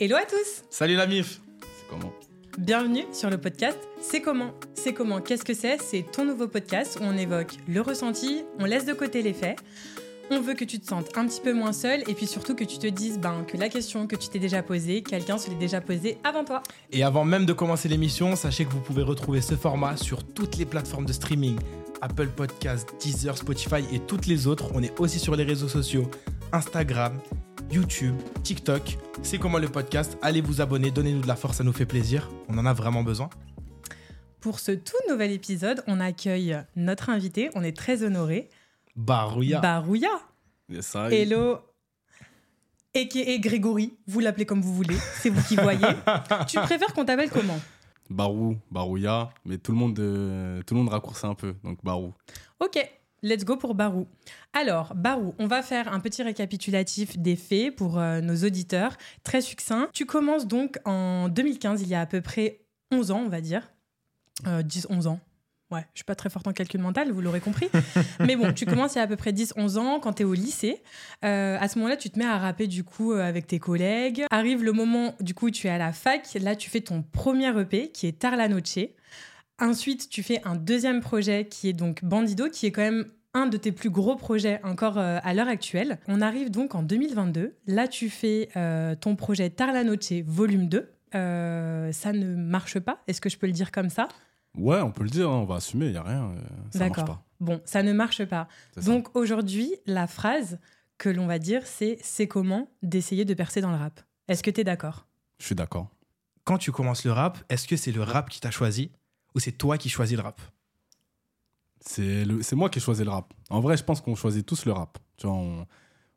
Hello à tous Salut la MIF C'est comment Bienvenue sur le podcast C'est comment C'est comment Qu'est-ce que c'est C'est ton nouveau podcast où on évoque le ressenti, on laisse de côté les faits. On veut que tu te sentes un petit peu moins seul et puis surtout que tu te dises ben, que la question que tu t'es déjà posée, quelqu'un se l'est déjà posée avant toi. Et avant même de commencer l'émission, sachez que vous pouvez retrouver ce format sur toutes les plateformes de streaming Apple Podcasts, Deezer, Spotify et toutes les autres. On est aussi sur les réseaux sociaux Instagram, YouTube, TikTok. C'est comment le podcast. Allez vous abonner, donnez-nous de la force, ça nous fait plaisir. On en a vraiment besoin. Pour ce tout nouvel épisode, on accueille notre invité. On est très honoré. Barouya. Barouya. Yes, Hello. Et Grégory, vous l'appelez comme vous voulez, c'est vous qui voyez. tu préfères qu'on t'appelle comment? Barou, Barouya, mais tout le monde, euh, tout le monde raccourcit un peu, donc Barou. Ok, let's go pour Barou. Alors, Barou, on va faire un petit récapitulatif des faits pour euh, nos auditeurs, très succinct. Tu commences donc en 2015, il y a à peu près 11 ans, on va dire. 10-11 euh, ans. Ouais, je suis pas très forte en calcul mental, vous l'aurez compris. Mais bon, tu commences il y a à peu près 10-11 ans, quand tu es au lycée. Euh, à ce moment-là, tu te mets à rapper du coup euh, avec tes collègues. Arrive le moment, du coup, tu es à la fac. Là, tu fais ton premier EP qui est Tarla Noche. Ensuite, tu fais un deuxième projet qui est donc Bandido, qui est quand même un de tes plus gros projets encore euh, à l'heure actuelle. On arrive donc en 2022. Là, tu fais ton projet Tarla Noche volume 2. ça ne marche pas, est-ce que je peux le dire comme ça? Ouais, on peut le dire, hein, on va assumer, il n'y a rien. Euh, ça marche pas. Bon, ça ne marche pas. Donc aujourd'hui, la phrase que l'on va dire, c'est c'est comment d'essayer de percer dans le rap? Est-ce que tu es d'accord? Je suis d'accord. Quand tu commences le rap, est-ce que c'est le rap qui t'a choisi? Ou c'est toi qui choisis le rap? C'est moi qui ai choisi le rap. En vrai, je pense qu'on choisit tous le rap. Tu vois, on,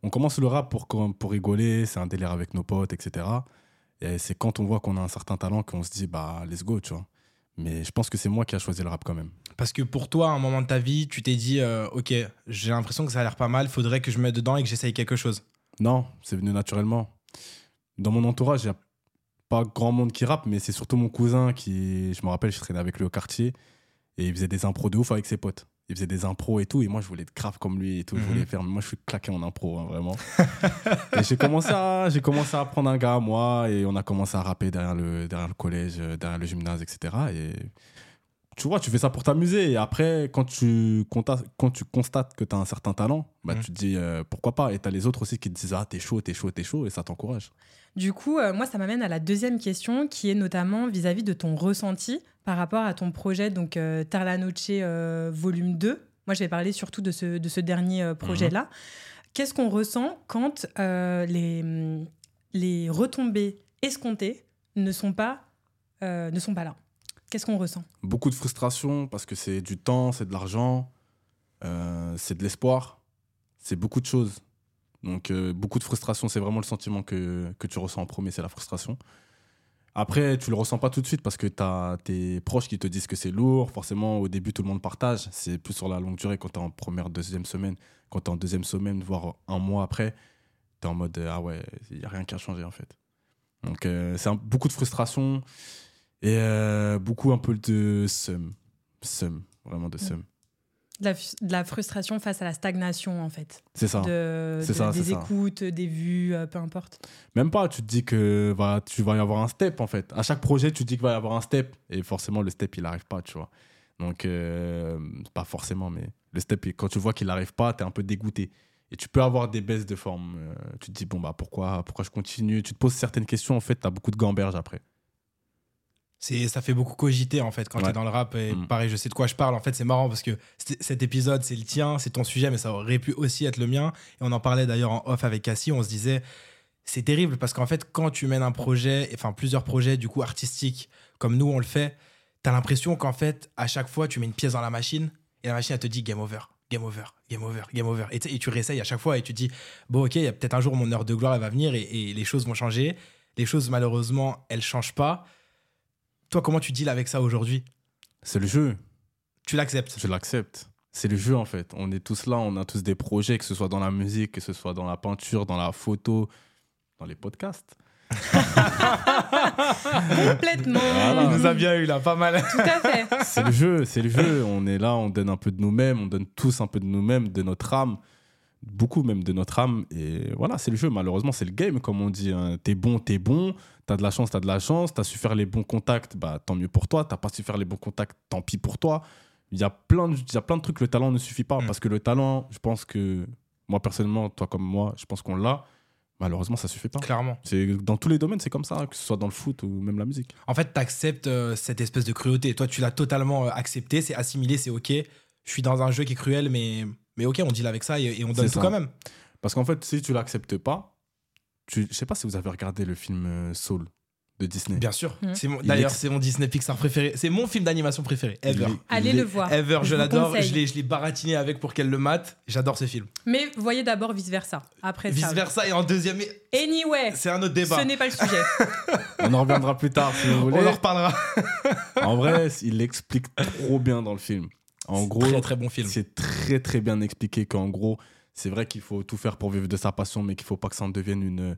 on commence le rap pour, pour rigoler, c'est un délire avec nos potes, etc. Et c'est quand on voit qu'on a un certain talent qu'on se dit, bah, let's go, tu vois. Mais je pense que c'est moi qui a choisi le rap quand même. Parce que pour toi, à un moment de ta vie, tu t'es dit, euh, ok, j'ai l'impression que ça a l'air pas mal, faudrait que je me mette dedans et que j'essaye quelque chose. Non, c'est venu naturellement. Dans mon entourage, il a pas grand monde qui rappe, mais c'est surtout mon cousin qui, je me rappelle, je traînais avec lui au quartier et il faisait des impros de ouf avec ses potes. Il faisait des impros et tout et moi je voulais être grave comme lui et tout je voulais mhm. faire moi je suis claqué en impro hein, vraiment. Et j'ai commencé à j'ai commencé à apprendre un gars à moi et on a commencé à rapper derrière le derrière le collège euh, derrière le gymnase etc et tu vois tu fais ça pour t'amuser et après quand tu quand tu constates que tu as un certain talent bah mhm. tu te dis euh, pourquoi pas? Et tu as les autres aussi qui te disent ah t'es chaud t'es chaud t'es chaud et ça t'encourage du coup, euh, moi, ça m'amène à la deuxième question qui est notamment vis-à-vis de ton ressenti par rapport à ton projet, donc euh, Tarla Noche euh, volume 2. Moi, je vais parler surtout de ce, de ce dernier euh, projet-là. Mhm. Qu'est-ce qu'on ressent quand les, les retombées escomptées ne sont pas, ne sont pas là? Qu'est-ce qu'on ressent? Beaucoup de frustration parce que c'est du temps, c'est de l'argent, c'est de l'espoir, c'est beaucoup de choses. Donc, beaucoup de frustration, c'est vraiment le sentiment que, que tu ressens en premier, c'est la frustration. Après, tu le ressens pas tout de suite parce que tu as tes proches qui te disent que c'est lourd. Forcément, au début, tout le monde partage. C'est plus sur la longue durée quand tu es en première, deuxième semaine. Quand tu es en deuxième semaine, voire un mois après, tu es en mode Ah ouais, il n'y a rien qui a changé en fait. Donc, euh, c'est beaucoup de frustration et euh, beaucoup un peu de seum. Seum, vraiment de seum de la, frustration face à la stagnation, en fait. C'est ça. De, ça des écoutes, des vues, euh, peu importe. Même pas, tu te dis que va, tu vas y avoir un step, en fait. À chaque projet, tu te dis qu'il va y avoir un step. Et forcément, le step, il n'arrive pas, tu vois. Donc, euh, pas forcément, mais le step, quand tu vois qu'il n'arrive pas, tu es un peu dégoûté. Et tu peux avoir des baisses de forme. Euh, tu te dis, bon, bah, pourquoi, pourquoi je continue? Tu te poses certaines questions, en fait, tu as beaucoup de gamberges après c'est ça fait beaucoup cogiter en fait quand tu es dans le rap et mm. pareil je sais de quoi je parle. En fait c'est marrant parce que cet épisode c'est le tien c'est ton sujet mais ça aurait pu aussi être le mien. Et on en parlait d'ailleurs en off avec Cassie. On se disait c'est terrible parce qu'en fait quand tu mènes un projet enfin plusieurs projets du coup artistiques comme nous on le fait tu as l'impression qu'en fait à chaque fois tu mets une pièce dans la machine et la machine elle te dit game over game over game over game over. Et, tu réessayes à chaque fois et tu dis bon ok il y a peut-être un jour mon heure de gloire elle va venir et, et les choses vont changer. Les choses malheureusement elles changent pas toi, comment tu deals avec ça aujourd'hui? C'est le jeu. Tu l'acceptes? Je l'accepte. C'est le jeu en fait. On est tous là, on a tous des projets, que ce soit dans la musique, que ce soit dans la peinture, dans la photo, dans les podcasts. Complètement. Il nous a bien eu là, pas mal. Tout à fait. C'est le jeu, c'est le jeu. On est là, on donne un peu de nous-mêmes, on donne tous un peu de nous-mêmes, de notre âme, beaucoup même de notre âme. Et voilà, c'est le jeu. Malheureusement, c'est le game, comme on dit. Hein. T'es bon, t'es bon. T'as de la chance, t'as de la chance. T'as su faire les bons contacts, bah tant mieux pour toi. T'as pas su faire les bons contacts, tant pis pour toi. Il y a plein de, il y a plein de trucs. Le talent ne suffit pas. Mm. Parce que le talent, je pense que moi, personnellement, toi comme moi, je pense qu'on l'a. Malheureusement, ça suffit pas. Clairement. C'est dans tous les domaines, c'est comme ça, que ce soit dans le foot ou même la musique. En fait, tu acceptes euh, cette espèce de cruauté. Toi, tu l'as totalement euh, accepté, c'est assimilé, c'est ok. Je suis dans un jeu qui est cruel, mais mais ok, on deal avec ça et, on donne tout quand même. Parce qu'en fait, si tu l'acceptes pas, tu... je sais pas si vous avez regardé le film euh, Soul de Disney. Bien sûr. Mmh. D'ailleurs, c'est mon Disney Pixar préféré. C'est mon film d'animation préféré, ever. Allez le voir. Ever, je, l'adore. Je l'ai baratiné avec pour qu'elle le mate. J'adore ce film. Mais voyez d'abord Vice Versa. Après Vice Versa et en deuxième. Anyway. C'est un autre débat. Ce n'est pas le sujet. On en reviendra plus tard si vous voulez. On en reparlera. en vrai, il l'explique trop bien dans le film. En gros, très très bon film. C'est très très bien expliqué qu'en gros, c'est vrai qu'il faut tout faire pour vivre de sa passion, mais qu'il faut pas que ça en devienne une.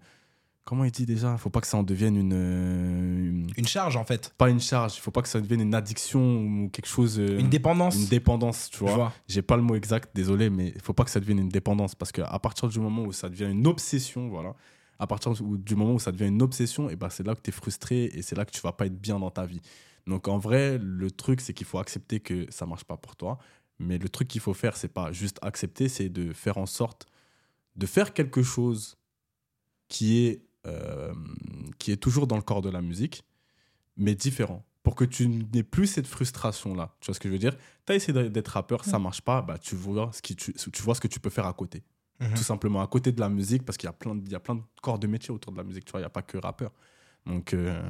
Comment il dit déjà? Il faut pas que ça en devienne une, une, charge en fait. Pas une charge. Il faut pas que ça devienne une addiction ou quelque chose. Euh, une dépendance. Une dépendance, tu vois? J'ai pas le mot exact, désolé, mais il faut pas que ça devienne une dépendance parce qu'à partir du moment où ça devient une obsession, voilà. À partir du moment où ça devient une obsession, et ben c'est là que tu es frustré et c'est là que tu vas pas être bien dans ta vie. Donc en vrai, le truc, c'est qu'il faut accepter que ça marche pas pour toi. Mais le truc qu'il faut faire, c'est pas juste accepter, c'est de faire en sorte de faire quelque chose qui est, euh, qui est toujours dans le corps de la musique, mais différent. Pour que tu n'aies plus cette frustration-là. Tu vois ce que je veux dire? Tu as essayé d'être rappeur, ça marche pas, bah, tu, vois ce qui, tu, tu vois ce que tu peux faire à côté. Mhm. Tout simplement, à côté de la musique, parce qu'il y, a plein de, il y a plein de corps de métier autour de la musique, tu vois, il n'y a pas que rappeur. Donc, euh,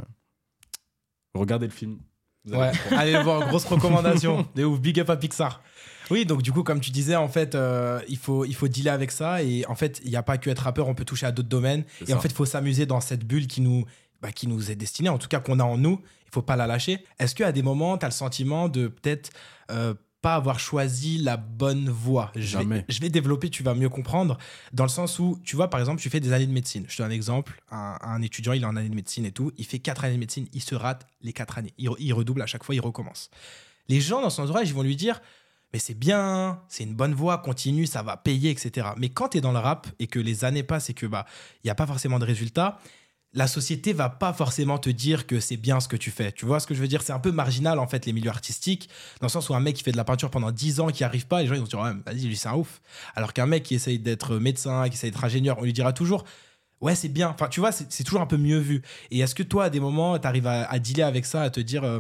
regardez le film, Ouais, allez le voir, grosse recommandation. Des ouf, big up à Pixar. Oui, donc du coup, comme tu disais, en fait, euh, il, faut, il faut dealer avec ça. Et en fait, il n'y a pas que être rappeur, on peut toucher à d'autres domaines. Et en fait, il faut s'amuser dans cette bulle qui nous, bah, qui nous est destinée, en tout cas qu'on a en nous. Il faut pas la lâcher. Est-ce qu'à des moments, tu as le sentiment de peut-être euh, pas avoir choisi la bonne voie. Je. Vais, je vais développer, tu vas mieux comprendre, dans le sens où, tu vois, par exemple, tu fais des années de médecine. Je te donne un exemple, un, étudiant, il est en année de médecine et tout, il fait quatre années de médecine, il se rate les quatre années. Il, redouble à chaque fois, il recommence. Les gens, dans son entourage, ils vont lui dire, mais c'est bien, c'est une bonne voie, continue, ça va payer, etc. Mais quand tu es dans le rap et que les années passent et que bah il n'y a pas forcément de résultats, la société va pas forcément te dire que c'est bien ce que tu fais. Tu vois ce que je veux dire? C'est un peu marginal en fait les milieux artistiques, dans le sens où un mec qui fait de la peinture pendant 10 ans qui arrive pas, les gens ils vont dire ouais, vas-y lui c'est un ouf. Alors qu'un mec qui essaye d'être médecin, qui essaye d'être ingénieur, on lui dira toujours ouais c'est bien. Enfin tu vois c'est toujours un peu mieux vu. Et est-ce que toi à des moments tu arrives à, dealer avec ça, à te dire euh,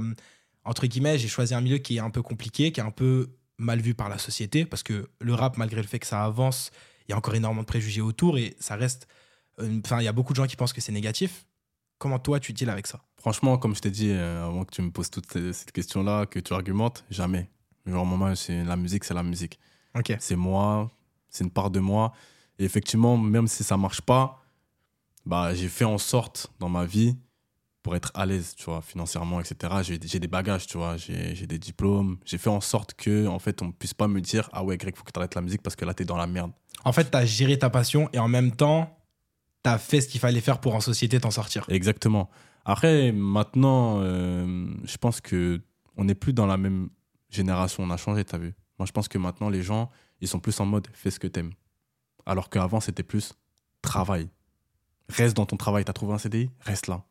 entre guillemets j'ai choisi un milieu qui est un peu compliqué, qui est un peu mal vu par la société? Parce que le rap malgré le fait que ça avance, il y a encore énormément de préjugés autour et ça reste Enfin, il y a beaucoup de gens qui pensent que c'est négatif. Comment toi, tu deals avec ça? Franchement, comme je t'ai dit euh, avant que tu me poses toute cette question-là, que tu argumentes, jamais. Genre, c'est la musique, c'est la musique. Ok. C'est moi, c'est une part de moi. Et effectivement, même si ça marche pas, bah, j'ai fait en sorte dans ma vie pour être à l'aise, tu vois, financièrement, etc. J'ai des bagages, tu vois, j'ai des diplômes. J'ai fait en sorte que, en fait, on puisse pas me dire, ah ouais, Greg, faut que tu arrêtes la musique parce que là, tu es dans la merde. En fait, tu as géré ta passion et en même temps, t'as fait ce qu'il fallait faire pour en société t'en sortir. Exactement. Après, maintenant, euh, je pense que on n'est plus dans la même génération. On a changé, t'as vu. Moi, je pense que maintenant, les gens, ils sont plus en mode fais ce que t'aimes. Alors qu'avant, c'était plus travail. Reste dans ton travail. T'as trouvé un CDI Reste là.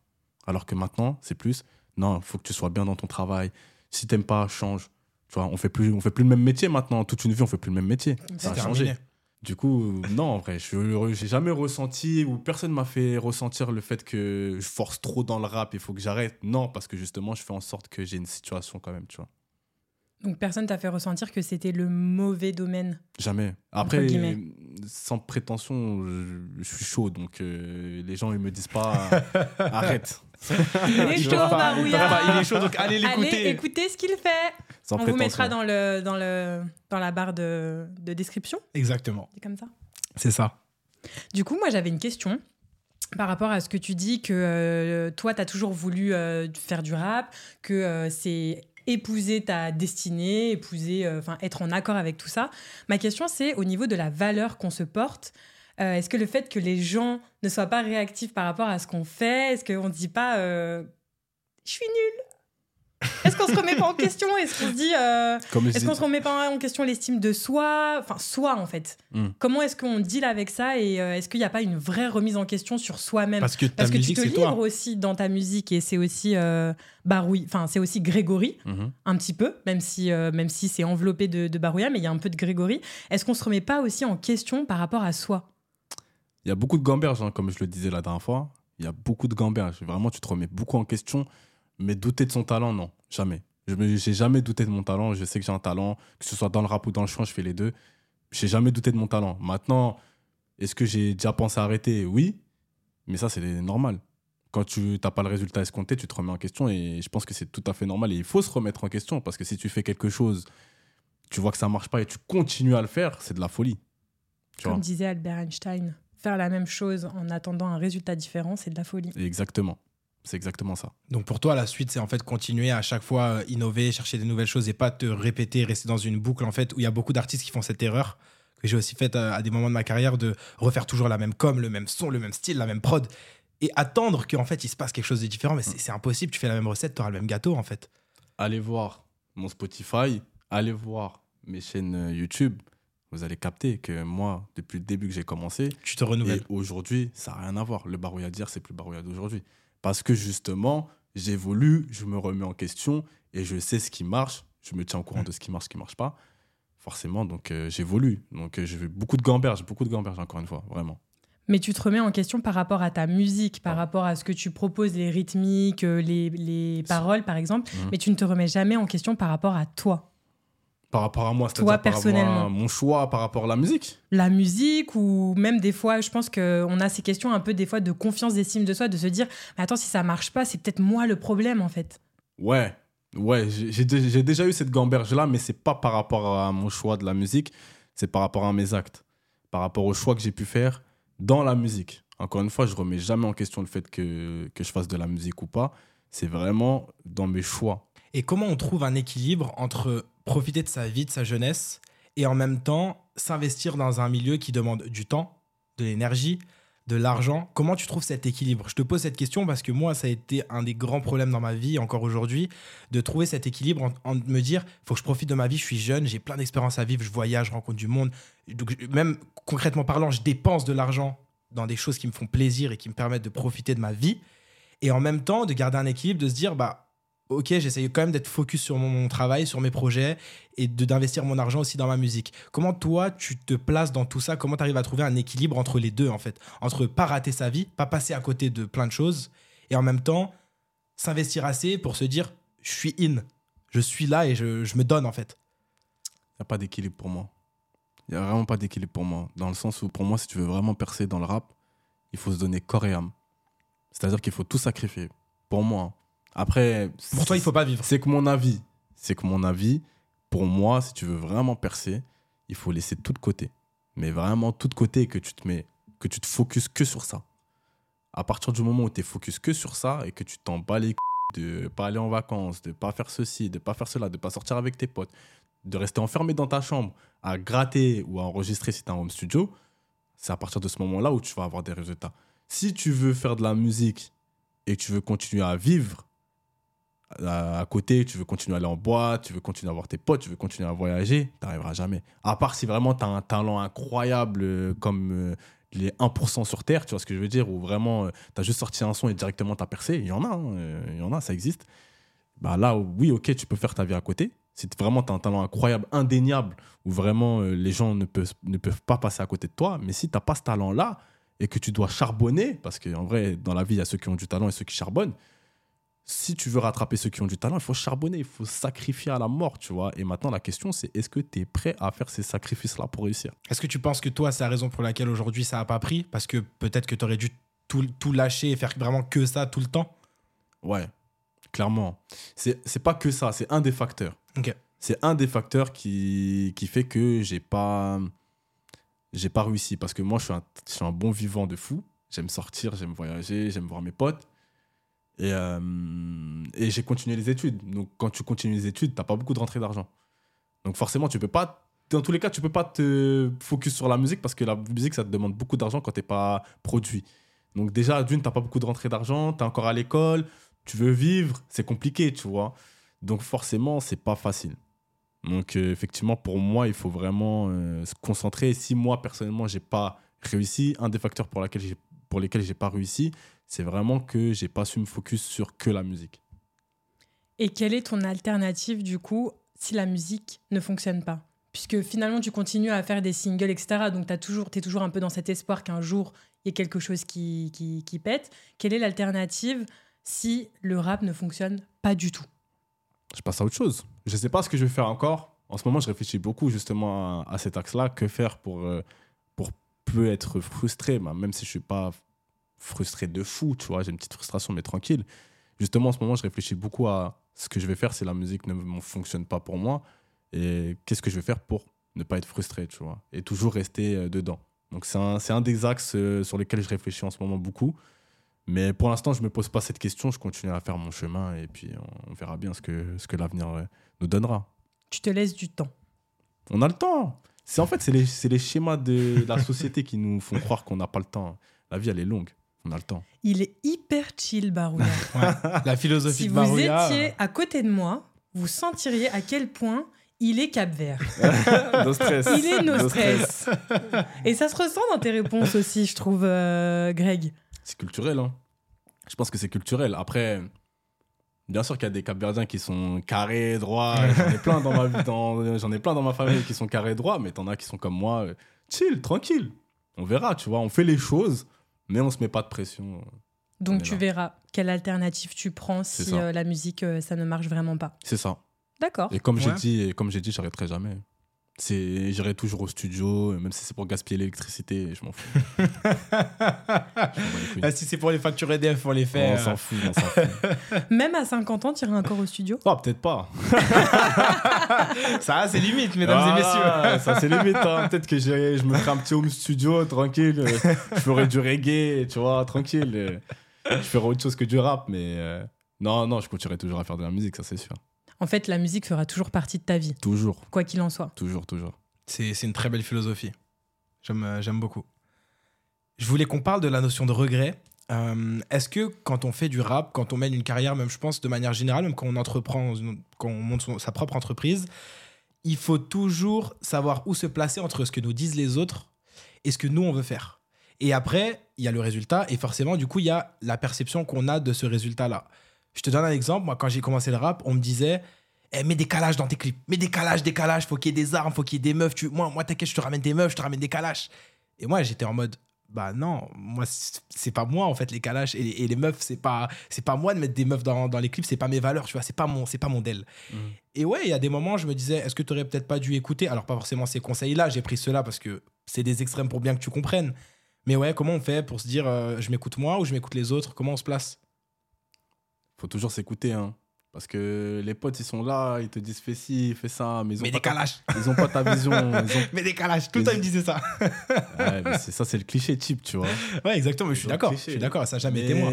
Alors que maintenant, c'est plus non, il faut que tu sois bien dans ton travail. Si t'aimes pas, change. Tu vois, on fait plus, on fait plus le même métier maintenant. Toute une vie, on fait plus le même métier. Ça a changé. Du coup, non, en vrai, je n'ai jamais ressenti ou personne m'a fait ressentir le fait que je force trop dans le rap, il faut que j'arrête. Non, parce que justement, je fais en sorte que j'ai une situation quand même, tu vois. Donc personne t'a fait ressentir que c'était le mauvais domaine? Jamais. Après, sans prétention, je, suis chaud, donc euh, les gens ils me disent pas arrête. Il est chaud, Il est chaud, donc allez l'écouter. Allez écouter ce qu'il fait. On vous mettra dans, le, dans, le, dans la barre de, de description. Exactement. C'est comme ça. C'est ça. Du coup, moi j'avais une question par rapport à ce que tu dis que euh, toi, tu as toujours voulu euh, faire du rap, que c'est épouser ta destinée, épouser, euh, enfin être en accord avec tout ça. Ma question, c'est au niveau de la valeur qu'on se porte. Euh, est-ce que le fait que les gens ne soient pas réactifs par rapport à ce qu'on fait, est-ce qu'on ne dit pas euh, je suis nul Est-ce qu'on se remet pas en question? Est-ce qu'on se dit. euh, est-ce qu'on se remet pas en question l'estime de soi? Enfin, soi en fait. Hmm. Comment est-ce qu'on deal avec ça? Et euh, est-ce qu'il n'y a pas une vraie remise en question sur soi-même? Parce que ta Parce que tu musique, te c'est livres toi. aussi dans ta musique et c'est aussi euh, Baroui, enfin c'est aussi Grégory Mhm. un petit peu, même si euh, même si c'est enveloppé de, de Barouilla, mais il y a un peu de Grégory. Est-ce qu'on se remet pas aussi en question par rapport à soi? Il y a beaucoup de gamberges, hein, comme je le disais la dernière fois. Il y a beaucoup de gamberges. Vraiment, tu te remets beaucoup en question. Mais douter de son talent, non, jamais. Je n'ai jamais douté de mon talent. Je sais que j'ai un talent, que ce soit dans le rap ou dans le chant, je fais les deux. J'ai jamais douté de mon talent. Maintenant, est-ce que j'ai déjà pensé à arrêter? Oui. Mais ça, c'est normal. Quand tu n'as pas le résultat escompté, tu te remets en question. Et je pense que c'est tout à fait normal. Et il faut se remettre en question. Parce que si tu fais quelque chose, tu vois que ça marche pas et tu continues à le faire, c'est de la folie. Tu Comme vois? disait Albert Einstein, faire la même chose en attendant un résultat différent, c'est de la folie. Exactement. C'est exactement ça. Donc pour toi, la suite, c'est en fait continuer à chaque fois euh, innover, chercher des nouvelles choses et pas te répéter, rester dans une boucle en fait où il y a beaucoup d'artistes qui font cette erreur que j'ai aussi faite à, à des moments de ma carrière de refaire toujours la même com, le même son, le même style, la même prod et attendre qu'en fait il se passe quelque chose de différent. Mais c'est impossible. Tu fais la même recette, tu auras le même gâteau en fait. allez voir mon Spotify, allez voir mes chaînes euh, YouTube. Vous allez capter que moi, depuis le début que j'ai commencé, Tu te renouvelles. et aujourd'hui, ça n'a rien à voir. Le barouilla d'hier, c'est plus le barouilla d'aujourd'hui. Parce que justement, j'évolue, je me remets en question et je sais ce qui marche. Je me tiens au courant de ce qui marche, ce qui marche pas. Forcément, donc euh, j'évolue. Donc euh, j'ai vu beaucoup de gamberges, beaucoup de gamberges, encore une fois, vraiment. Mais tu te remets en question par rapport à ta musique, par rapport à ce que tu proposes, les rythmiques, euh, les, les paroles, par exemple. Mhm. Mais tu ne te remets jamais en question par rapport à toi. Par rapport à moi, c'est-à-dire par rapport à personnellement. mon choix, par rapport à la musique. La musique ou même des fois, je pense qu'on a ces questions un peu des fois de confiance, d'estime de soi, de se dire, mais attends, si ça marche pas, c'est peut-être moi le problème en fait. Ouais, ouais, j'ai déjà eu cette gamberge-là, mais c'est pas par rapport à mon choix de la musique, c'est par rapport à mes actes, par rapport au choix que j'ai pu faire dans la musique. Encore une fois, je remets jamais en question le fait que, que je fasse de la musique ou pas, c'est vraiment dans mes choix. Et comment on trouve un équilibre entre profiter de sa vie, de sa jeunesse, et en même temps s'investir dans un milieu qui demande du temps, de l'énergie, de l'argent Comment tu trouves cet équilibre? Je te pose cette question parce que moi, ça a été un des grands problèmes dans ma vie, encore aujourd'hui, de trouver cet équilibre en, me dire, faut que je profite de ma vie, je suis jeune, j'ai plein d'expériences à vivre, je voyage, je rencontre du monde. Donc, même concrètement parlant, je dépense de l'argent dans des choses qui me font plaisir et qui me permettent de profiter de ma vie. Et en même temps, de garder un équilibre, de se dire, bah, ok, j'essaye quand même d'être focus sur mon, travail, sur mes projets et d'investir mon argent aussi dans ma musique. Comment toi, tu te places dans tout ça? Comment tu arrives à trouver un équilibre entre les deux, en fait? Entre pas rater sa vie, pas passer à côté de plein de choses et en même temps s'investir assez pour se dire, je suis in, je suis là et je, je me donne, en fait. Il n'y a pas d'équilibre pour moi. Il n'y a vraiment pas d'équilibre pour moi. Dans le sens où, pour moi, si tu veux vraiment percer dans le rap, il faut se donner corps et âme. C'est-à-dire qu'il faut tout sacrifier. Pour moi. Après. Pour toi, il faut pas vivre. C'est que mon avis. C'est que mon avis, pour moi, si tu veux vraiment percer, il faut laisser tout de côté. Mais vraiment tout de côté que tu te mets, que tu te focuses que sur ça. À partir du moment où tu es focus que sur ça et que tu t'en bats les de pas aller en vacances, de pas faire ceci, de pas faire cela, de pas sortir avec tes potes, de rester enfermé dans ta chambre à gratter ou à enregistrer si tu un home studio, c'est à partir de ce moment-là où tu vas avoir des résultats. Si tu veux faire de la musique et que tu veux continuer à vivre à, côté, tu veux continuer à aller en boîte, tu veux continuer à voir tes potes, tu veux continuer à voyager, tu n'arriveras jamais. À part si vraiment tu as un talent incroyable euh, comme euh, les 1% sur Terre, tu vois ce que je veux dire, où vraiment tu as juste sorti un son et directement tu as percé. Il y en a, hein, euh, il y en a, ça existe. Bah là, oui, ok, tu peux faire ta vie à côté. Si vraiment tu as un talent incroyable, indéniable, où vraiment euh, les gens ne peuvent, ne peuvent pas passer à côté de toi, mais si tu n'as pas ce talent-là et que tu dois charbonner, parce qu'en vrai, dans la vie, il y a ceux qui ont du talent et ceux qui charbonnent, si tu veux rattraper ceux qui ont du talent, il faut charbonner, il faut sacrifier à la mort, tu vois. Et maintenant, la question, c'est est-ce que tu es prêt à faire ces sacrifices-là pour réussir? Est-ce que tu penses que toi, c'est la raison pour laquelle aujourd'hui ça n'a pas pris? Parce que peut-être que tu aurais dû tout, tout lâcher et faire vraiment que ça tout le temps? Ouais, clairement. C'est c'est pas que ça, c'est un des facteurs. C'est un des facteurs qui, qui fait que j'ai pas, j'ai pas réussi. Parce que moi, je suis un, je suis un bon vivant de fou. J'aime sortir, j'aime voyager, j'aime voir mes potes. Et, euh, et j'ai continué les études. Donc, quand tu continues les études, t'as pas beaucoup de rentrée d'argent. Donc, forcément, tu peux pas. Dans tous les cas, tu peux pas te focus sur la musique parce que la musique, ça te demande beaucoup d'argent quand t'es pas produit. Donc, déjà, d'une, t'as pas beaucoup de rentrée d'argent, t'es encore à l'école, tu veux vivre, c'est compliqué, tu vois. Donc forcément, c'est pas facile. Donc euh, effectivement, pour moi, il faut vraiment euh, se concentrer. Si moi, personnellement, j'ai pas réussi, un des facteurs pour, laquelle pour lesquels j'ai pas réussi, c'est vraiment que j'ai pas su me focus sur que la musique. Et quelle est ton alternative du coup si la musique ne fonctionne pas? Puisque finalement tu continues à faire des singles, etc. Donc tu es toujours, toujours un peu dans cet espoir qu'un jour il y ait quelque chose qui, qui, qui pète. Quelle est l'alternative si le rap ne fonctionne pas du tout? Je passe à autre chose. Je sais pas ce que je vais faire encore. En ce moment, je réfléchis beaucoup justement à, cet axe-là. Que faire pour, euh, pour peu être frustré, bah, même si je suis pas frustré de fou, tu vois, j'ai une petite frustration, mais tranquille. Justement, en ce moment, je réfléchis beaucoup à ce que je vais faire si la musique ne fonctionne pas pour moi et qu'est-ce que je vais faire pour ne pas être frustré, tu vois, et toujours rester euh, dedans. Donc, c'est un, un, des axes euh, sur lesquels je réfléchis en ce moment beaucoup. Mais pour l'instant, je ne me pose pas cette question. Je continue à faire mon chemin et puis on, verra bien ce que, ce que l'avenir euh, nous donnera. Tu te laisses du temps. On a le temps. C'est en fait, c'est les, les, schémas de la société qui nous font croire qu'on n'a pas le temps. La vie, elle est longue. On a le temps. Il est hyper chill, Barouya. La philosophie si de Barouya. Si vous étiez à côté de moi, vous sentiriez à quel point il est Cap Vert. no stress. Il est no, stress. Et ça se ressent dans tes réponses aussi, je trouve, euh, Greg. C'est culturel, hein. Je pense que c'est culturel. Après, bien sûr qu'il y a des Capverdiens qui sont carrés, droits. J'en ai plein dans ma vie, j'en ai plein dans ma famille qui sont carrés, droits, mais t'en as qui sont comme moi, euh, chill, tranquille. On verra, tu vois. On fait les choses mais on se met pas de pression. Donc tu verras quelle alternative tu prends si euh, la musique euh, ça ne marche vraiment pas. C'est ça. D'accord. Et comme j'ai dit, comme j'ai dit, j'arrêterai jamais. C'est, j'irai toujours au studio, même si c'est pour gaspiller l'électricité, je m'en fous. Ah, si c'est pour les factures EDF, on les fait. On s'en fout, on s'en fout. Même à 50 ans, tu irais encore au studio? Oh, peut-être pas. ça, c'est limite, mesdames et messieurs. Ça, c'est limite. Hein. Peut-être que je me ferai un petit home studio, tranquille. Je ferai du reggae, tu vois, tranquille. Je ferai autre chose que du rap, mais euh, non, non, je continuerai toujours à faire de la musique, ça, c'est sûr. En fait, la musique fera toujours partie de ta vie. Toujours. Quoi qu'il en soit. Toujours, toujours. C'est une très belle philosophie. Euh, j'aime beaucoup. Je voulais qu'on parle de la notion de regret. Euh, est-ce que quand on fait du rap, quand on mène une carrière, même je pense de manière générale, même quand on entreprend, quand on monte sa propre entreprise, il faut toujours savoir où se placer entre ce que nous disent les autres et ce que nous on veut faire. Et après, il y a le résultat et forcément, du coup, il y a la perception qu'on a de ce résultat-là. Je te donne un exemple. Moi, quand j'ai commencé le rap, on me disait eh, mets des calages dans tes clips. Mets des calages, des calages. Faut qu'il y ait des armes, faut qu'il y ait des meufs. Tu... Moi, moi t'inquiète, je te ramène des meufs, je te ramène des calages. Et moi, j'étais en mode bah non, moi c'est pas moi en fait les calages et, les meufs c'est pas pas moi de mettre des meufs dans, dans les clips, c'est pas mes valeurs, tu vois, c'est pas mon pas mon del. Mmh. Et ouais, il y a des moments je me disais est-ce que tu aurais peut-être pas dû écouter? Alors pas forcément ces conseils là, j'ai pris cela parce que c'est des extrêmes pour bien que tu comprennes. Mais ouais, comment on fait pour se dire euh, je m'écoute moi ou je m'écoute les autres? Comment on se place? Faut toujours s'écouter, hein. Parce que les potes, ils sont là, ils te disent fais ci, fais ça, mais ils ont, mais pas, ta... ils ont pas ta vision. Mais décalage, tout le temps ils me disaient ça. ouais, c'est ça, c'est le cliché type, tu vois. Ouais, exactement, mais je suis d'accord. Je suis d'accord, ça n'a jamais été moi.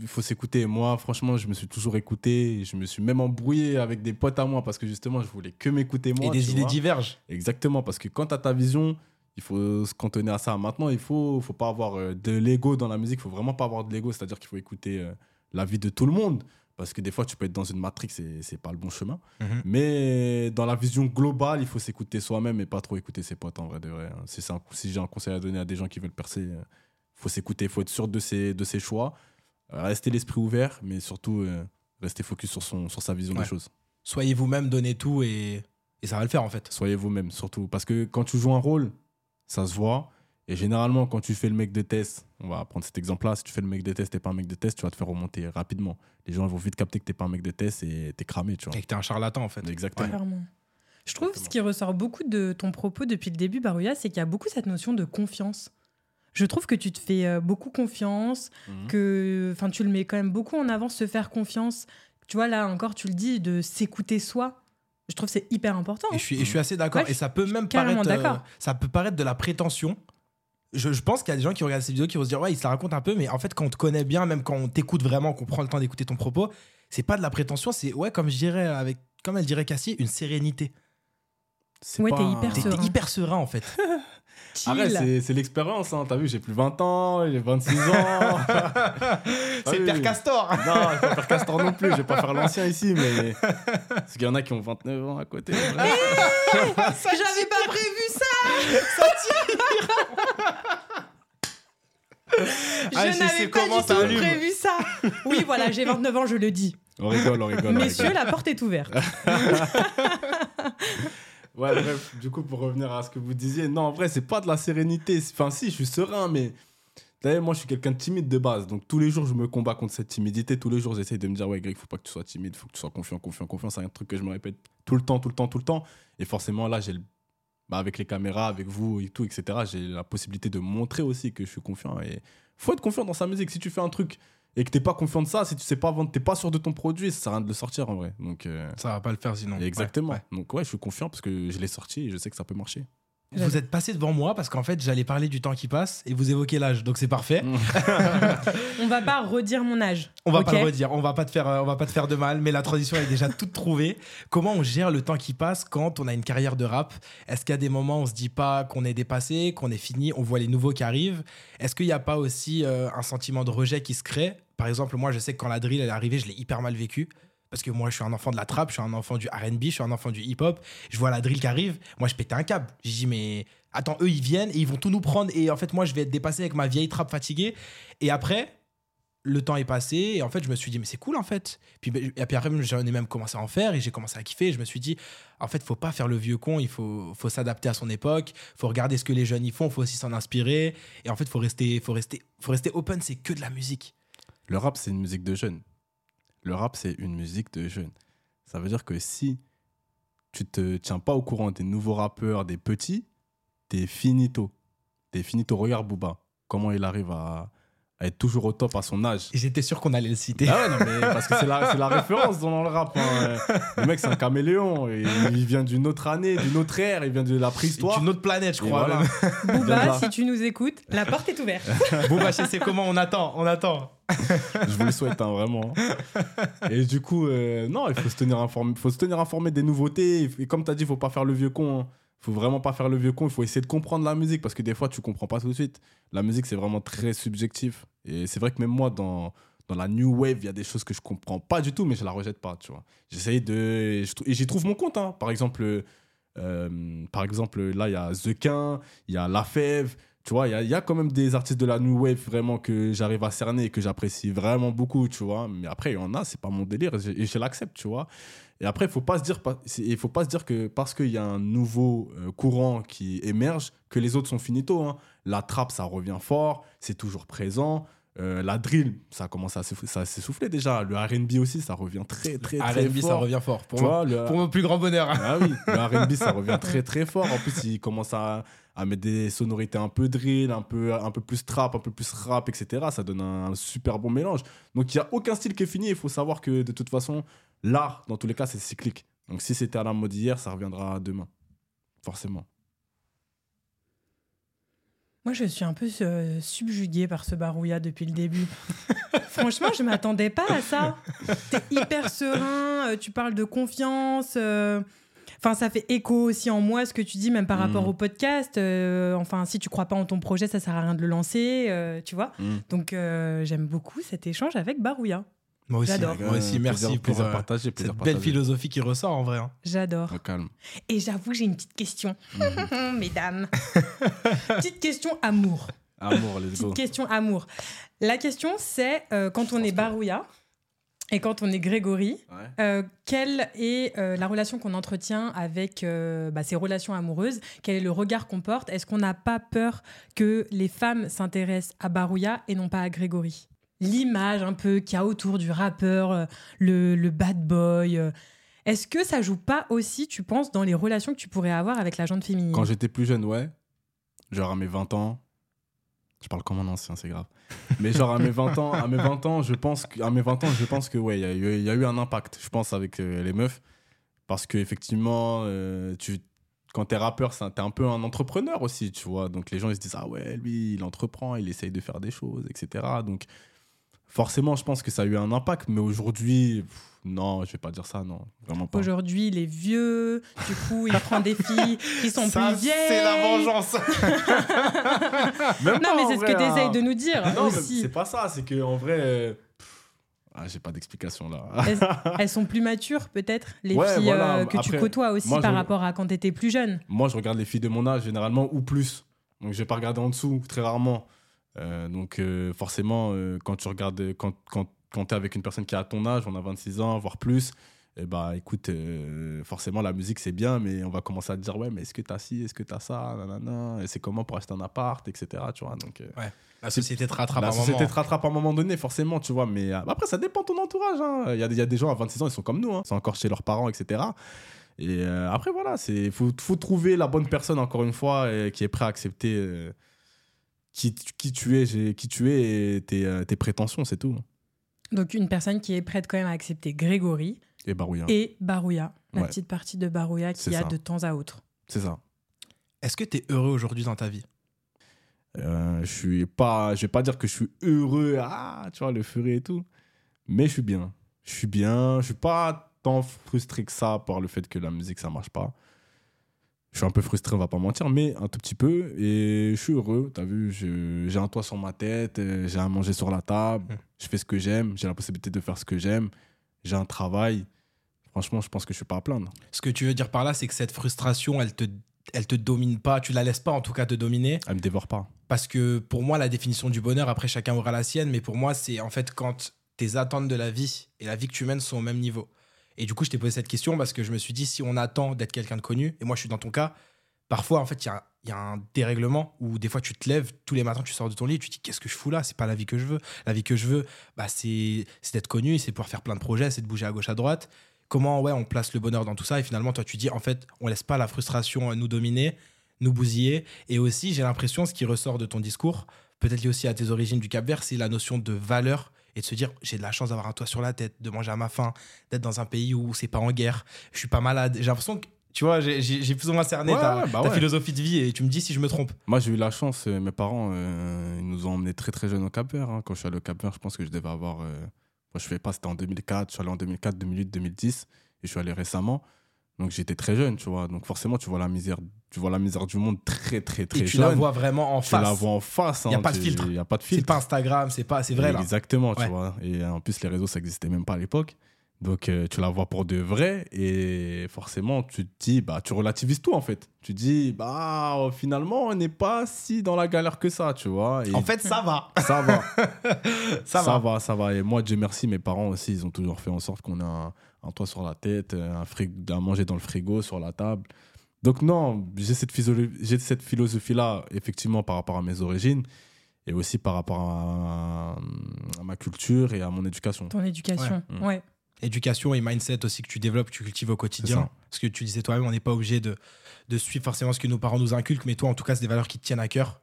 Il faut s'écouter. Moi, franchement, je me suis toujours écouté. Je me suis même embrouillé avec des potes à moi parce que justement, je voulais que m'écouter moi. Et des idées divergent. Exactement, parce que quand tu as ta vision, il faut se cantonner à ça. Maintenant, il faut, faut pas avoir euh, de l'ego dans la musique. Il faut vraiment pas avoir de l'ego, c'est-à-dire qu'il faut écouter euh, la vie de tout le monde. Parce que des fois, tu peux être dans une matrix et c'est pas le bon chemin. Mhm. Mais dans la vision globale, il faut s'écouter soi-même et pas trop écouter ses potes en vrai de vrai. Hein. Si, si j'ai un conseil à donner à des gens qui veulent percer, il euh, faut s'écouter, il faut être sûr de ses, de ses choix, euh, rester l'esprit ouvert, mais surtout euh, rester focus sur, son, sur sa vision des choses. Soyez vous-même, donnez tout et, et ça va le faire en fait. Soyez vous-même surtout. Parce que quand tu joues un rôle, ça se voit. Et généralement, quand tu fais le mec de test, on va prendre cet exemple-là, si tu fais le mec de test, t'es pas un mec de test, tu vas te faire remonter rapidement. Les gens vont vite capter que t'es pas un mec de test et t'es cramé, tu vois. Et que t'es un charlatan, en fait. Exactement. Je trouve ce qui ressort beaucoup de ton propos depuis le début, Barouya, c'est qu'il y a beaucoup cette notion de confiance. Je trouve que tu te fais euh, beaucoup confiance, mhm. que enfin tu le mets quand même beaucoup en avant, se faire confiance. Tu vois, là encore, tu le dis, de s'écouter soi. Je trouve c'est hyper important. Et je suis, je suis assez d'accord. et ça peut même paraître, euh, ça peut paraître de la prétention je, pense qu'il y a des gens qui regardent ces vidéos qui vont se dire ouais il se la raconte un peu mais en fait quand on te connaît bien même quand on t'écoute vraiment qu'on prend le temps d'écouter ton propos c'est pas de la prétention c'est ouais comme je dirais avec comme elle dirait Cassie une sérénité ouais t'es hyper serein hyper serein en fait Arrête, c'est l'expérience. Hein. T'as vu, j'ai plus 20 ans, j'ai 26 ans. c'est Père Castor. Non, c'est pas Père Castor non plus. Je vais pas faire l'ancien ici, mais. Parce qu'il y en a qui ont 29 ans à côté. Eh, j'avais pas prévu ça Ça tire Je ah, n'avais pas du tout prévu ça. Oui, voilà, j'ai 29 ans, je le dis. On rigole, on rigole. Messieurs, la porte est ouverte. Ouais, bref, du coup, pour revenir à ce que vous disiez, non, en vrai, c'est pas de la sérénité. Enfin, si, je suis serein, mais. D'ailleurs, moi, je suis quelqu'un de timide de base. Donc, tous les jours, je me combats contre cette timidité. Tous les jours, j'essaye de me dire, ouais, Greg, faut pas que tu sois timide, faut que tu sois confiant, confiant, confiant. C'est un truc que je me répète tout le temps, tout le temps, tout le temps. Et forcément, là, j'ai bah, avec les caméras, avec vous et tout, etc., j'ai la possibilité de montrer aussi que je suis confiant. Et faut être confiant dans sa musique. Si tu fais un truc et que t'es pas confiant de ça, si tu sais pas vendre, t'es pas sûr de ton produit, ça sert à rien de le sortir en vrai. Donc euh, ça va pas le faire sinon. Exactement. Donc ouais, je suis confiant parce que je l'ai sorti et je sais que ça peut marcher. Vous êtes passé devant moi parce qu'en fait, j'allais parler du temps qui passe et vous évoquez l'âge, donc c'est parfait. on va pas redire mon âge. On va pas le redire, on va pas te faire, euh, on va pas te faire de mal, mais la transition est déjà toute trouvée. Comment on gère le temps qui passe quand on a une carrière de rap? Est-ce qu'il y a des moments où on se dit pas qu'on est dépassé, qu'on est fini, on voit les nouveaux qui arrivent? Est-ce qu'il n'y a pas aussi euh, un sentiment de rejet qui se crée? Par exemple, moi, je sais que quand la drill est arrivée, je l'ai hyper mal vécu parce que moi, je suis un enfant de la trap, je suis un enfant du RB, je suis un enfant du hip-hop. Je vois la drill qui arrive. Moi, je pétais un câble. J'ai dit, mais attends, eux, ils viennent et ils vont tout nous prendre. Et en fait, moi, je vais être dépassé avec ma vieille trap fatiguée. Et après, le temps est passé. Et en fait, je me suis dit, mais c'est cool, en fait. Puis, et puis après, j'en ai même commencé à en faire et j'ai commencé à kiffer. je me suis dit, en fait, faut pas faire le vieux con. Il faut, faut s'adapter à son époque. faut regarder ce que les jeunes y font. faut aussi s'en inspirer. Et en fait, faut rester, faut rester, faut rester open. C'est que de la musique. Le rap, c'est une musique de jeunes le rap, c'est une musique de jeunes. Ça veut dire que si tu te tiens pas au courant des nouveaux rappeurs, des petits, t'es finito. T'es finito. Regarde Booba, comment il arrive à, être toujours au top à son âge. J'étais sûr qu'on allait le citer. Ah ouais, non, mais parce que c'est la, la, référence dans le rap. Hein. Le mec, c'est un caméléon. Et il vient d'une autre année, d'une autre ère, il vient de la préhistoire. D'une autre planète, je crois. Booba, si tu nous écoutes, la porte est ouverte. Booba, je sais comment, on attend, on attend. je vous le souhaite, hein, vraiment. Et du coup, euh, non, il faut se tenir informé, faut se tenir informé des nouveautés. Et comme tu as dit, il faut pas faire le vieux con. Hein faut vraiment pas faire le vieux con, il faut essayer de comprendre la musique parce que des fois tu comprends pas tout de suite. La musique c'est vraiment très subjectif et c'est vrai que même moi dans dans la new wave, il y a des choses que je comprends pas du tout mais je la rejette pas, tu vois. J'essaye de et j'y trouve mon compte hein. Par exemple euh, par exemple là il y a The Quin, il y a La Fève, tu vois, il y, a, quand même des artistes de la new wave vraiment que j'arrive à cerner et que j'apprécie vraiment beaucoup, tu vois. Mais après, il y en a, c'est pas mon délire et je l'accepte, tu vois. Et après, il faut pas se dire, il faut pas se dire que parce qu'il y a un nouveau euh, courant qui émerge, que les autres sont finito. Hein. La trappe, ça revient fort, c'est toujours présent. Euh, la drill, ça commence à s'essouffler déjà. Le RB aussi, ça revient très, très, très RB, ça revient fort. Pour, pour mon plus grand bonheur. Ah oui, le RB, ça revient très, très fort. En plus, il commence à, à, mettre des sonorités un peu drill, un peu, un peu plus trap, un peu plus rap, etc. Ça donne un, un super bon mélange. Donc, il n'y a aucun style qui est fini. Il faut savoir que de toute façon, L'art, dans tous les cas, c'est cyclique. Donc si c'était à la mode hier, ça reviendra demain. Forcément. Moi, je suis un peu euh, subjuguée par ce barouilla depuis le début. Franchement, je m'attendais pas à ça. T'es hyper serein, euh, tu parles de confiance. Euh, enfin, ça fait écho aussi en moi ce que tu dis, même par rapport mm. au podcast. enfin, si tu crois pas en ton projet, ça sert à rien de le lancer, tu vois. Mm. Donc, j'aime beaucoup cet échange avec Barouilla. Moi aussi, moi aussi merci pour euh, cette belle philosophie qui ressort en vrai. Hein. J'adore. calme. Et j'avoue, j'ai une petite question, mhm. mesdames. petite question amour. Amour, let's Petite question amour. La question, c'est euh, quand on est Barouya et quand on est Grégory, euh, quelle est la relation qu'on entretient avec bah, ces relations amoureuses? Quel est le regard qu'on porte? Est-ce qu'on n'a pas peur que les femmes s'intéressent à Barouya et non pas à Grégory? L'image un peu qu'il y a autour du rappeur, euh, le, bad boy. Euh. Est-ce que ça joue pas aussi, tu penses, dans les relations que tu pourrais avoir avec la gente féminine? Quand j'étais plus jeune, ouais. Genre à mes 20 ans. Je parle comme un ancien, c'est grave. Mais genre à mes 20 ans, à mes 20 ans, je pense que, à mes 20 ans, je pense que ouais, il y, a eu un impact, je pense, avec euh, les meufs. Parce qu'effectivement, effectivement tu quand t'es rappeur, t'es un peu un entrepreneur aussi, tu vois. Donc les gens ils se disent ah ouais, lui il entreprend, il essaye de faire des choses, etc. Donc Forcément, je pense que ça a eu un impact, mais aujourd'hui, non, je vais pas dire ça, non, vraiment pas. Aujourd'hui, il est vieux, du coup, il prend des filles qui sont plus vieilles. C'est la vengeance. Non, mais c'est ce que tu essayes hein. de nous dire Non, aussi. c'est pas ça, c'est que en vrai. Ah, j'ai pas d'explication là. Elles, elles sont plus matures, peut-être, les Ouais, filles voilà. euh, que tu côtoies aussi moi, par rapport à quand tu étais plus jeune? Moi, je regarde les filles de mon âge généralement ou plus. Donc, je vais pas regarder en dessous, très rarement. Euh, donc, euh, forcément, euh, quand tu regardes, quand, quand, quand tu es avec une personne qui a ton âge, on a 26 ans, voire plus, et bah écoute, euh, forcément, la musique c'est bien, mais on va commencer à te dire, ouais, mais est-ce que tu as ci, est-ce que tu as ça, nanana, et c'est comment pour acheter un appart, etc. Tu vois, donc. euh, La société te rattrape la à un société moment. te rattrape à un moment donné, forcément, tu vois. Mais euh, après, ça dépend de ton entourage. hein. Il y, a, y a des gens à 26 ans, ils sont comme nous. hein. Ils sont encore chez leurs parents, etc. Et après, voilà, il faut, faut trouver la bonne personne, encore une fois, et qui est prêt à accepter qui, qui tu es, qui tu es et tes, euh, tes prétentions, c'est tout. Donc, une personne qui est prête quand même à accepter Grégory Et barouilla. et Barouya, la Ouais. petite partie de Barouya qu'il y a ça. de temps à autre. C'est ça. Est-ce que tu es heureux aujourd'hui dans ta vie? Euh, je suis pas, je vais pas dire que je suis heureux, ah, tu vois, le furet et tout, mais je suis bien. Je suis bien. Je suis pas tant frustré que ça par le fait que la musique ça marche pas. Je suis un peu frustré, on va pas mentir, mais un tout petit peu. Et je suis heureux. T'as vu, je- j'ai un toit sur ma tête, euh, j'ai à manger sur la table, Mm. je fais ce que j'aime, j'ai la possibilité de faire ce que j'aime, j'ai un travail. Franchement, je pense que je suis pas à plaindre. Ce que tu veux dire par là, c'est que cette frustration, elle te, elle te domine pas, tu la laisses pas en tout cas te dominer. Elle me dévore pas. Parce que pour moi, la définition du bonheur, après chacun aura la sienne, mais pour moi, c'est en fait quand tes attentes de la vie et la vie que tu mènes sont au même niveau. Et du coup, je t'ai posé cette question parce que je me suis dit, si on attend d'être quelqu'un de connu, et moi je suis dans ton cas, parfois en fait, il y a, un dérèglement où des fois tu te lèves, tous les matins tu sors de ton lit, tu te dis, qu'est-ce que je fous là? C'est pas la vie que je veux. La vie que je veux, bah, c'est c'est d'être connu, c'est pouvoir faire plein de projets, c'est de bouger à gauche, à droite. Comment ouais, on place le bonheur dans tout ça? Et finalement, toi, tu dis, en fait, on laisse pas la frustration euh, nous dominer, nous bousiller. Et aussi, j'ai l'impression, ce qui ressort de ton discours, peut-être lié aussi à tes origines du Cap-Vert, c'est la notion de valeur et de se dire j'ai de la chance d'avoir un toit sur la tête, de manger à ma faim, d'être dans un pays où c'est pas en guerre, je suis pas malade. J'ai l'impression que, tu vois, j'ai- plus ou moins cerné Ouais, ta, ouais, bah ta ouais. philosophie de vie et tu me dis si je me trompe. Moi, j'ai eu la chance, euh, mes parents, euh, ils nous ont emmenés très très jeunes au Cap Vert. hein. Quand je suis allé au Cap Vert, je pense que je devais avoir. euh, moi, je fais pas, c'était en 2004. Je suis allé en 2004, 2008, 2010. Et je suis allé récemment. Donc j'étais très jeune, tu vois. Donc forcément, tu vois la misère, tu vois la misère du monde très très très et tu jeune. la vois vraiment en tu face. la vois en face. Y a hein, pas de tu- filtre. Y a pas de C'est filtre. pas Instagram, c'est pas, c'est vrai là. Exactement, tu vois. Et en plus, les réseaux, ça existait même pas à l'époque. Donc, euh, tu la vois pour de vrai. Et forcément, tu te dis, bah, tu relativises tout, en fait. Tu dis, bah, finalement, on n'est pas si dans la galère que ça, tu vois. Et En fait, ça va. ça va. Ça, ça va. va, ça va. Et moi, Dieu merci, mes parents aussi, ils ont toujours fait en sorte qu'on ait un, un toit sur la tête, un frigo, à manger dans le frigo, sur la table. Donc non, j'ai cette, physio- j'ai cette philosophie-là, effectivement, par rapport à mes origines et aussi par rapport à, à ma culture et à mon éducation. Ton éducation. Ouais. Ouais. Éducation et mindset aussi que tu développes, que tu cultives au quotidien. Parce que tu disais toi-même, on n'est pas obligé de, de suivre forcément ce que nos parents nous inculquent, mais toi, en tout cas, c'est des valeurs qui te tiennent à cœur.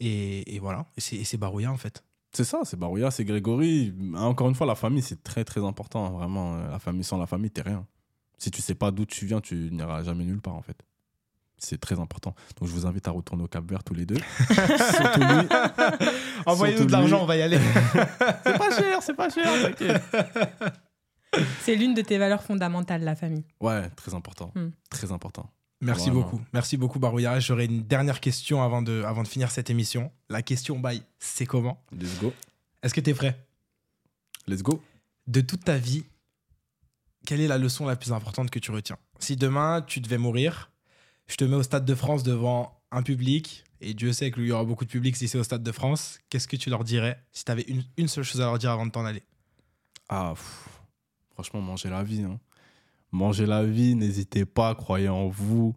Et, et voilà. Et c'est et c'est barouillat, en fait. C'est ça, c'est Barouilla, c'est Grégory. Encore une fois, la famille, c'est très très important, vraiment. La famille, sans la famille, t'es rien. Si tu sais pas d'où tu viens, tu n'iras jamais nulle part, en fait. C'est très important. Donc, je vous invite à retourner au Cap Vert tous les deux. Surtout lui. Envoyez-nous de l'argent, on va y aller. C'est pas cher, c'est pas cher, t'inquiète. C'est l'une de tes valeurs fondamentales, la famille. Ouais, très important. Hmm. Très important. Merci Vraiment. beaucoup. Merci beaucoup, Barouilla. J'aurais une dernière question avant de, avant de finir cette émission. La question, bye, c'est comment? Let's go. Est-ce que tu es prêt? Let's go. De toute ta vie, quelle est la leçon la plus importante que tu retiens? Si demain, tu devais mourir, je te mets au Stade de France devant un public, et Dieu sait qu'il y aura beaucoup de public si c'est au Stade de France, qu'est-ce que tu leur dirais si tu avais une, seule chose à leur dire avant de t'en aller? Ah, franchement, mangez la vie. hein. Mangez la vie, n'hésitez pas, croyez en vous,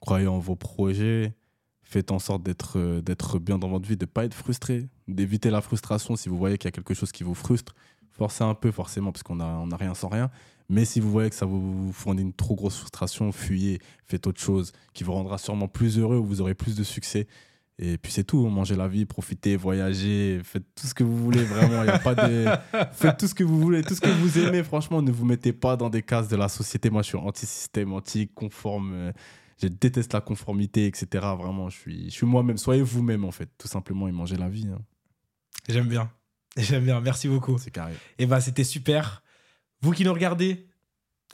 croyez en vos projets. Faites en sorte d'être bien dans votre vie, de ne pas être frustré, d'éviter la frustration si vous voyez qu'il y a quelque chose qui vous frustre. Forcez un peu, forcément, parce qu'on n'a rien sans rien. Mais si vous voyez que ça vous fournit une trop grosse frustration, fuyez, faites autre chose qui vous rendra sûrement plus heureux, où vous aurez plus de succès. Et puis c'est tout, mangez la vie, profitez, voyagez, faites tout ce que vous voulez, vraiment. Il y a pas de... Faites tout ce que vous voulez, tout ce que vous aimez. Franchement, ne vous mettez pas dans des cases de la société. Moi, je suis anti-système, anti-conforme. euh, Je déteste la conformité, etc. Vraiment, je suis, je suis moi-même. Soyez vous-même, en fait, tout simplement, et mangez la vie. hein. J'aime bien. J'aime bien, merci beaucoup. C'est carré. Et bah, c'était super. Vous qui nous regardez,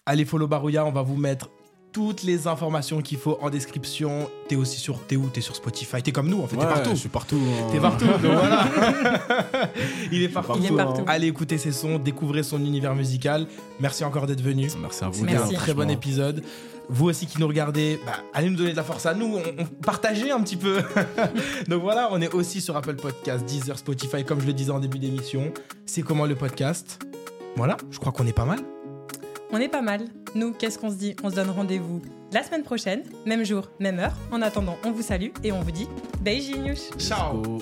allez follow Barouya, on va vous mettre toutes les informations qu'il faut en description. T'es aussi sur. T'es où? T'es sur Spotify. T'es comme nous, en fait. Ouais, t'es partout. Je suis partout. hein. T'es partout. donc voilà. Il est partout. Il est partout. Allez écouter ses sons, découvrez son univers musical. Merci encore d'être venu. Merci à vous. C'était un très bon épisode. Vous aussi qui nous regardez, bah, allez nous donner de la force à nous, on, on- partagez un petit peu. Donc voilà, on est aussi sur Apple Podcast, Deezer, Spotify, comme je le disais en début d'émission. C'est comment le podcast? Voilà, je crois qu'on est pas mal. On est pas mal. Nous, qu'est-ce qu'on se dit? On se donne rendez-vous la semaine prochaine, même jour, même heure. En attendant, on vous salue et on vous dit Beijinhos Ciao Go.